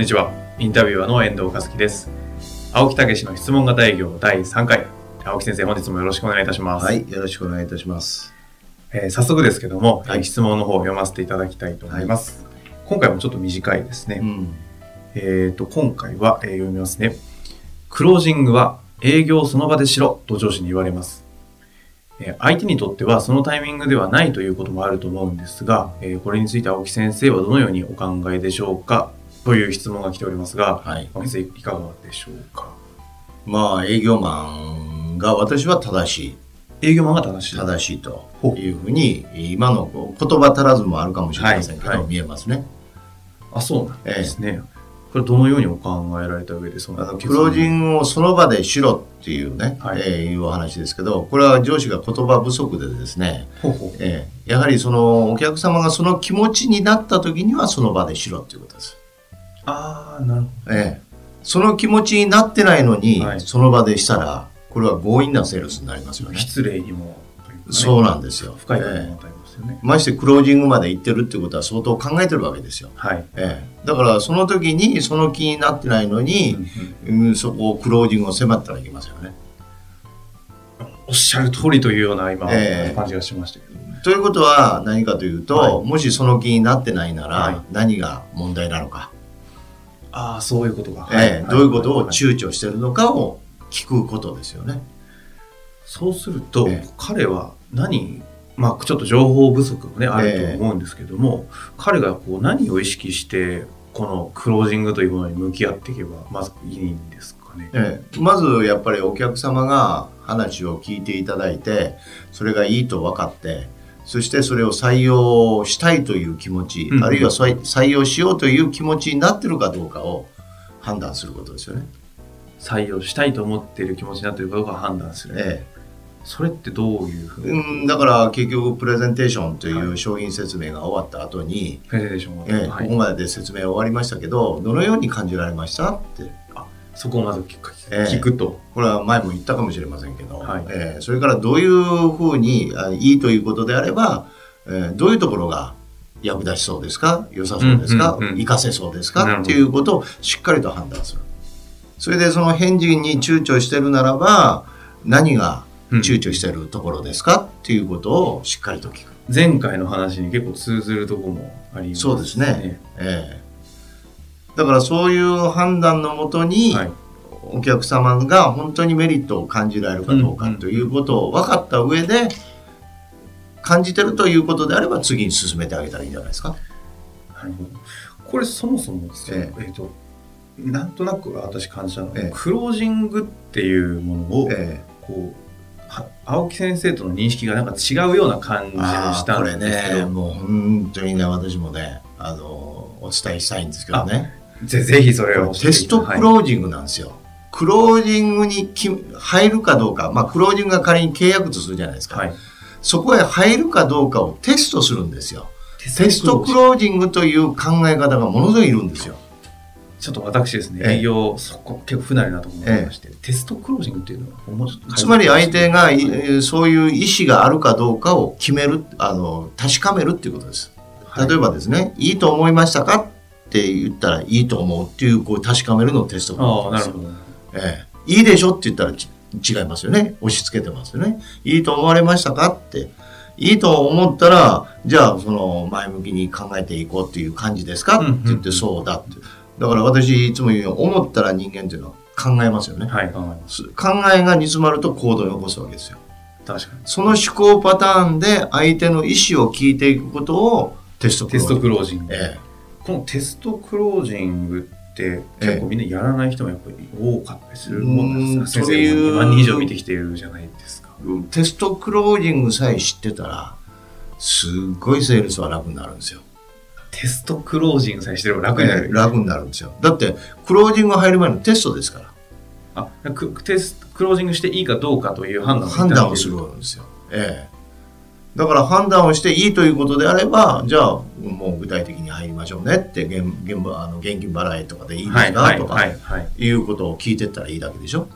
んにちは。インタビュアーの遠藤和樹です。青木武の質問型営業第3回。青木先生、本日もよろしくお願いいたします。はい、よろしくお願いいたします。えー早速ですけども、はいえー質問の方を読ませていただきたいと思います。今回もちょっと短いですね。ん。えっ、と、今回は、えー読みますね。クロージングは営業をその場でしろと上司に言われます。えー相手にとってはそのタイミングではないということもあると思うんですが、えーこれについて青木先生はどのようにお考えでしょうか？という質問が来ておりますが、はい。いかがでしょうか？まあ、営業マンが私は正しい、営業マンが正しい。正しいというふうに、今の言葉足らずもあるかもしれませんけど、はいはい見えますね。あ、そうなんですね。これどのようにお考えられた上でそのあのクロージングをその場でしろっていうね、はいえーいうお話ですけど、これは上司が言葉不足でですね、ほえーやはりそのお客様がその気持ちになった時にはその場でしろっていうことです。ああ、なるほええ、その気持ちになってないのに、はいその場でしたら、これは強引なセールスになりますよど。ね。失礼にもね、そうなんですよ。深いことにえも与えますよね。えましてクロージングまで行ってるってことは相当考えてるわけですよ。はい。ええ、だからその時にその気になってないのに、うんそこをクロージングを迫ったらいけますよね。おっしゃる通りというような今、ええ感じがしましたけど。ということは何かというと、はいもしその気になってないなら、はい何が問題なのか、ああ、そういうことが。ええどういうことをはい躊躇してるのかを聞くことですよね。そうすると、ええ彼は何、まあちょっと情報不足もね、あると思うんですけども、彼がこう何を意識して、このクロージングというものに向き合っていけば、まずいいんですかね。ええまずやっぱりお客様が話を聞いていただいてそれがいいと分かってそしてそれを採用したいという気持ち、うん。あるいは採用しようという気持ちになってるかどうかを判断することですよね。採用したいと思っている気持ちになっているかどうかを判断する。えそれってどういうふえうに、うん、だから結局プレゼンテーションといはう商品説明が終わった後に、プレゼンテーションが、ええはい。ここまでで説明終わりましたけどどのように感じられましたってそこをまず聞く,、ええ。聞くと。これは前も言ったかもしれませんけど、はい。えーそれからどういうふうにあいいということであれば、えーどういうところが役立ちそうですか？良さそうですか、うんうんうん活かせそうですか？っていうことをしっかりと判断する。それでその返事に躊躇してるならば何が躊躇してるところですか？っていうことをしっかりと聞く。前回の話に結構通ずるところもありますそうですね。えーだからそういう判断のもとに、はい。お客様が本当にメリットを感じられるかどうかということを分かった上で感じてるということであれば次に進めてあげたらいいんじゃないですか？なるほど。これそもそもですね、ええっ、と、なんとなく私感じたのは、ええクロージングっていうものを、えこう、は青木先生との認識がなんか違うような感じえがしたこれんですけど、ねもう本当にね私もねあのお伝えしたいんですけどねぜぜひそれをテストクロージングなんですよ。クロージングにき入るかどうか、まあ、クロージングが仮に契約とするじゃないですか、はい。そこへ入るかどうかをテストするんですよ。テテストクロージングという考え方がものすごいいるんですよ。ちょっと私ですね、ええ営業、そこ結構不慣れなと思いまして、テストクロージングっていうのはつまり相手が、いはいえーそういう意思があるかどうかを決める、あの、確かめるっていうことです。はい例えばですね、いいと思いましたか？って言ったら、いいと思うっていう、こう確かめるのをテストなるですよ。ほど。ええいいでしょって言ったらち違いますよね。押し付けてますよね。いいと思われましたかって。いいと思ったら、じゃあ、その、前向きに考えていこうっていう感じですか？って言って、そうだって。だから私、いつも言うように、思ったら人間っていうのは考えますよね。はい、考えます。考えが煮詰まると行動に起こすわけですよ。確かに。その思考パターンで相手の意思を聞いていくことをテストクテストロージングクロージング。えこのテストクロージングって結構みんなやらない人もやっぱり多かったりするもんなんですか？うーん先生も2万人以上見てきてるじゃないですか。えテストクロージングさえ知ってたら、すっごいセールスは楽になるんですよ。テストクロージングさえしてれば楽になる。えー楽になるんですよ。だって、クロージング入る前のテストですから。あクテストクロージングしていいかどうかという判断を判断をするんですよ。ええだから判断をしていいということであれば、じゃあ、もう具体的に入りましょうねって、現現場あの現金払いとかでいいですか、とか、はいうことを聞いてったらいいだけでしょ？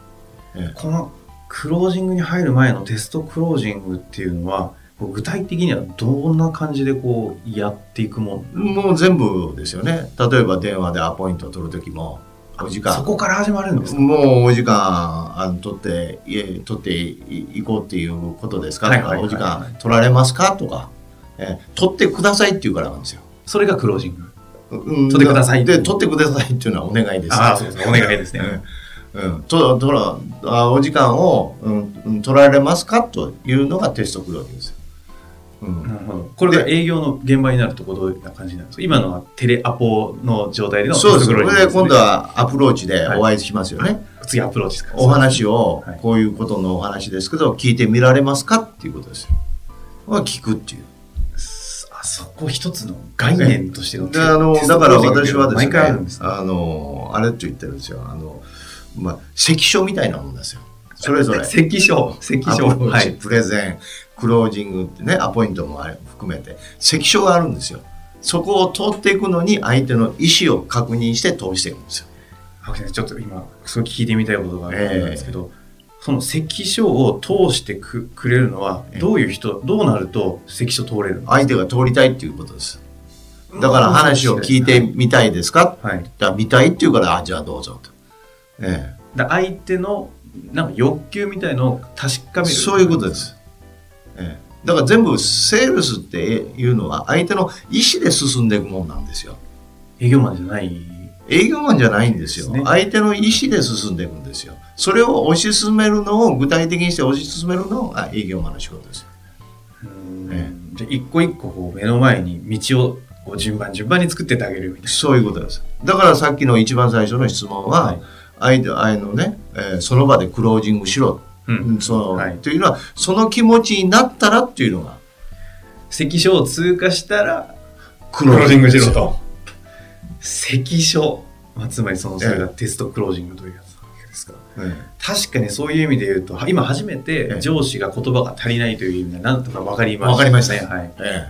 えこのクロージングに入る前のテストクロージングっていうのは、こう具体的にはどんな感じでこうやっていくもん？えもう全部ですよね。例えば電話でアポイントを取るときも、お時間そ、こから始まるんですか？もうお時間あの取って、いえ取っていいこうっていうことですか、はいはいお時間取られますか？とか、ええ取ってくださいって言うからなんですよ。それがクロージング。うん取ってくださいで、取ってくださいっていうのはお願いです。ああ、そうですね。お願いですね。うん。うん。と、とら、あお時間を、うんうん、取られますか？というのがテストクロージングですよ。うん。これが営業の現場になるとどういう感じなんですか？今のはテレアポの状態でのテそうです。これで今度はアプローチではいお会いしますよね。次アプローチですか？お話をはい、こういうことのお話ですけど、聞いてみられますかっていうことですよ。まあ、聞くっていう。あそこ一つの概念としてので、あの、だから私はですねです、ねあの、あれって言ってるんですよ。あの、まあ、関所みたいなもんですよ。それぞれ。関所、関所。はい。プレゼン、クロージングってね、アポイントもあれ含めて、関所があるんですよ。そこを通っていくのに相手の意思を確認して通していくんですよ。青木先生ちょっと今、すごい聞いてみたいことがあるんですけど、その関所を通してくくれるのは、ええどういう人、どうなると関所通れるの？相手が通りたいっていうことです。だから話を聞いてみたいですか？はい。だから見たいって言うから、あ、じゃあどうぞと。えだ相手のなんか欲求みたいのを確かえ、める。そういうことで。す。ええ、だから全部セールスっていうのは相手の意思で進んでいくもんなんですよ。営業マンじゃない。営業マンじゃないんですよ。ね相手の意思で進んでいくんですよ。それを推し進めるのを具体的にして推し進めるのが営業マンの仕事ですよ。うんえじゃあ一個一個こう目の前に道をこう順番順番に作ってってあげるみたいそういうことです。だからさっきの一番最初の質問な。は、相手、あのね、えーその場でクロージングしろ。うん。その、はいというのは、その気持ちになったらっていうのが、関所を通過したらククロージングしろと。関所。まあ、つまりそのそれがテストクロージングというやつなわけですか。え確かにそういう意味で言うと、は今初めええて上司が言葉が足りないという意味でなんとか分かりました、わかりましたね。はい。え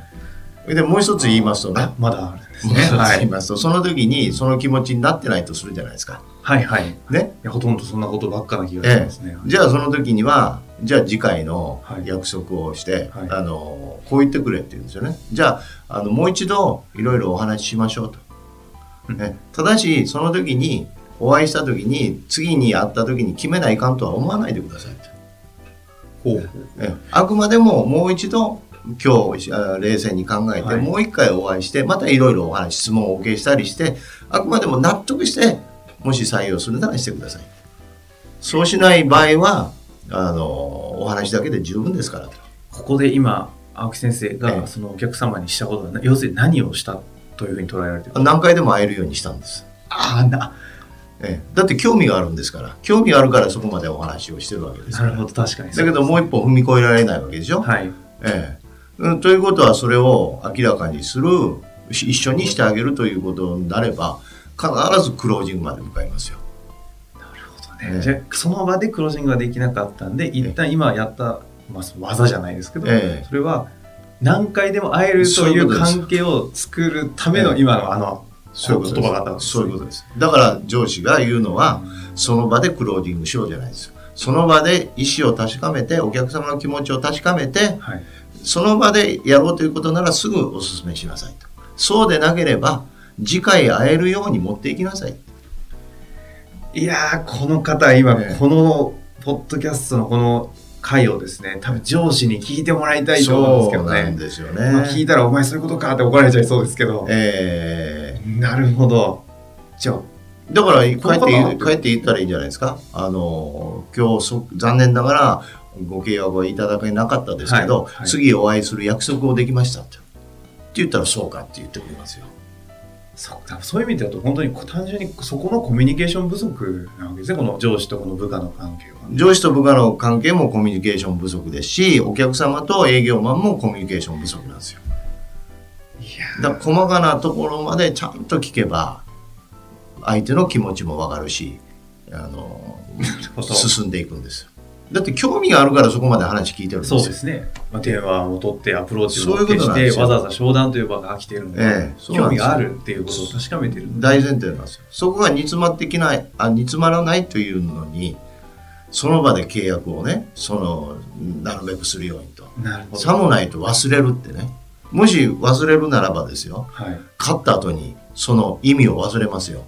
ええで、もう一つ言いますとねあ、まだあるんですね。はい。言いますと、その時にその気持ちになってないとするじゃないですか。はいはい。いね。やほとんどそんなことばっかな気がしますね。じゃあその時には、じゃあ次回のはい約束をして、はいあの、こう言ってくれって言うんですよね。じゃあ、あの、もう一度いろいろお話ししましょうと。うんね、ただし、その時に、お会いした時に、次に会った時に決めないかんとは思わないでくださいと。ほうえあくまでももう一度今日あ冷静に考えて、はいもう一回お会いしてまたいろいろお話質問をお受けしたりしてあくまでも納得してもし採用するならしてください。そうしない場合はあのお話だけで十分ですからと。ここで今、青木先生えがえそのお客様にしたことは、な要するに何をしたというふうに捉えられてる何回でも会えるようにしたんです、ああ、な、ええ。だって興味があるんですから。興味があるからそこまでお話をしてるわけですから。なるほど、確かに。だけどもう一歩踏み越えられないわけでしょ、はい。ええ。うん、ということはそれを明らかにするし一緒にしてあげるということになれば必ずクロージングまで向かいますよ。なるほどね。ええじゃあその場でクロージングができなかったんで、一旦今やった、まあ、技じゃないですけど、ええそれは何回でも会えるという関係を作るための今のあの、そういう言葉があったわけですそういうことです。だから上司が言うのはその場でクロージングしろじゃないですよ。その場で意思を確かめてお客様の気持ちを確かめてはい。その場でやろうということならすぐお勧めしなさいと。そうでなければ次回会えるように持っていきなさい。いやー、この方、今、ええこの、ポッドキャストのこの回をですね、多分上司に聞いてもらいたいと思うんですけどね。ですよまあ聞いね。たら、お前そういうことかって怒られちゃいそうですけど。ええなるほど。じゃあ、だから帰って帰って言ったらいいんじゃないですか？あの今日そ残念ながらご契約はいただけなかったですけど、はいはい次お会いする約束をできましたって。って言ったらそうかって言ってくれますよ。そうかそういう意味だと本当に単純にそこのコミュニケーション不足なわけですねこの上司とこの部下の関係は。上司と部下の関係もコミュニケーション不足ですし、お客様と営業マンもコミュニケーション不足なんですよ。いやだから細かなところまでちゃんと聞けば相手の気持ちもわかるしあの進んでいくんですよだって興味があるからそこまで話聞いてるんですよ。そうですね、まあ、電話を取ってアプローチをそういうわざわざ商談という場が来ているので、ええで興味があるっていうことを確かめてる大前提なんですよ。そこが煮詰まってきないあ煮詰まらないというのにその場で契約をねそのなるべくするようにと。さもないと忘れるってね。もし忘れるならばですよ。はい、勝った後にその意味を忘れますよ。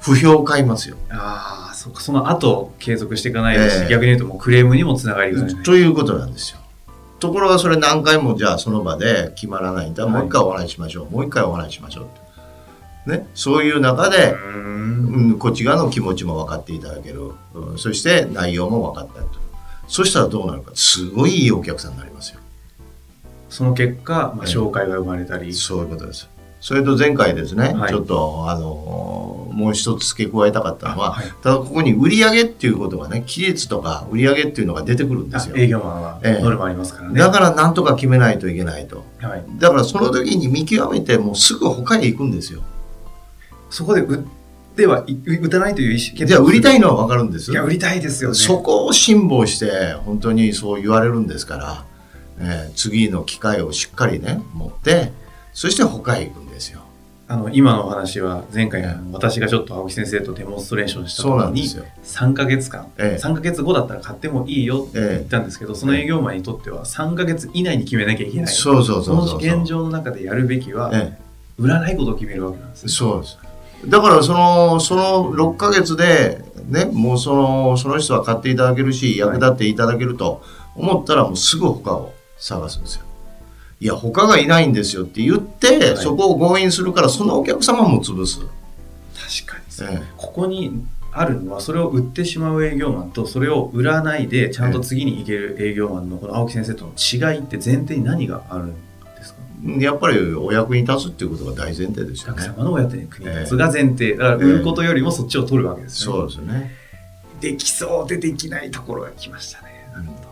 不評を買いますよ。ああそその後継続していかないです。し、ええ。逆に言うともうクレームにもつながりがない、ということなんですよ。ところがそれ何回もじゃあその場で決まらないんだ、はい。もう一回お話ししましょう。もう一回お話ししましょう。とね。そういう中で、うーん。うん、こっち側の気持ちも分かっていただける、うんそして内容も分かったと。そしたらどうなるか。すごいいいお客さんになりますよ。その結果、まあ、ええ。紹介が生まれたり、そういうことですそれと前回ですね、はい。ちょっとあのもう一つ付け加えたかったのは、はい。ただここに売上っていうことがね期日とか売上っていうのが出てくるんですよ。あ営業マンはええ。ノルマありますからね、だからなんとか決めないといけないと。はい、だからその時に見極めてもうすぐ他へ行くんですよ。そこで売ってはい打たないという意思じゃあ売りたいののは分かるんです。いや売りたいですよね。そこを辛抱して本当にそう言われるんですから、えー次の機会をしっかりね持ってそして他へ行くあの今のお話は前回、私がちょっと青木先生とデモンストレーションした時にんですよ。3ヶ月間、ええ。3ヶ月後だったら買ってもいいよって言ったんですけど、その営業マンにとっては3ヶ月以内に決めなきゃいけない。そうそうそうその現状の中でやるべきは、え売らないことを決めるわけなんですえねそうです。だからそのその6ヶ月でねもうそのその人は買っていただけるし役立っていただけると思ったらもうすぐ他を探すんですよいや他がいないんですよって言って、はい。そこを強引するからそのお客様も潰す、確かに。そう、え。ここにあるのはそれを売ってしまう営業マンとそれを売らないでちゃんと次に行ける営業マンのこの青木先生との違いって前提に何があるんですか？えやっぱりお役に立つっていうことが大前提ですお客よね。様のお役に立つが前提。だから売ることよりもそっちを取るわけですね、そうですよね。できそうでできないところが来ましたねなるほど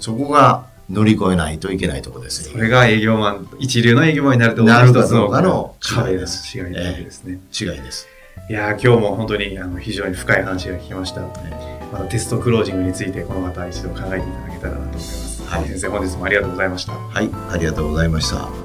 そこが乗り越えないといけないところですよそれが営業マン一流の営業マンになるとなるかどうかの壁で違いです。す。違いですね、違いです、いやー今日も本当にあの非常に深い話が聞きましたまたテストクロージングについてこの方一度考えていただけたらなと思います、はい。先生本日もありがとうございました。はい。ありがとうございました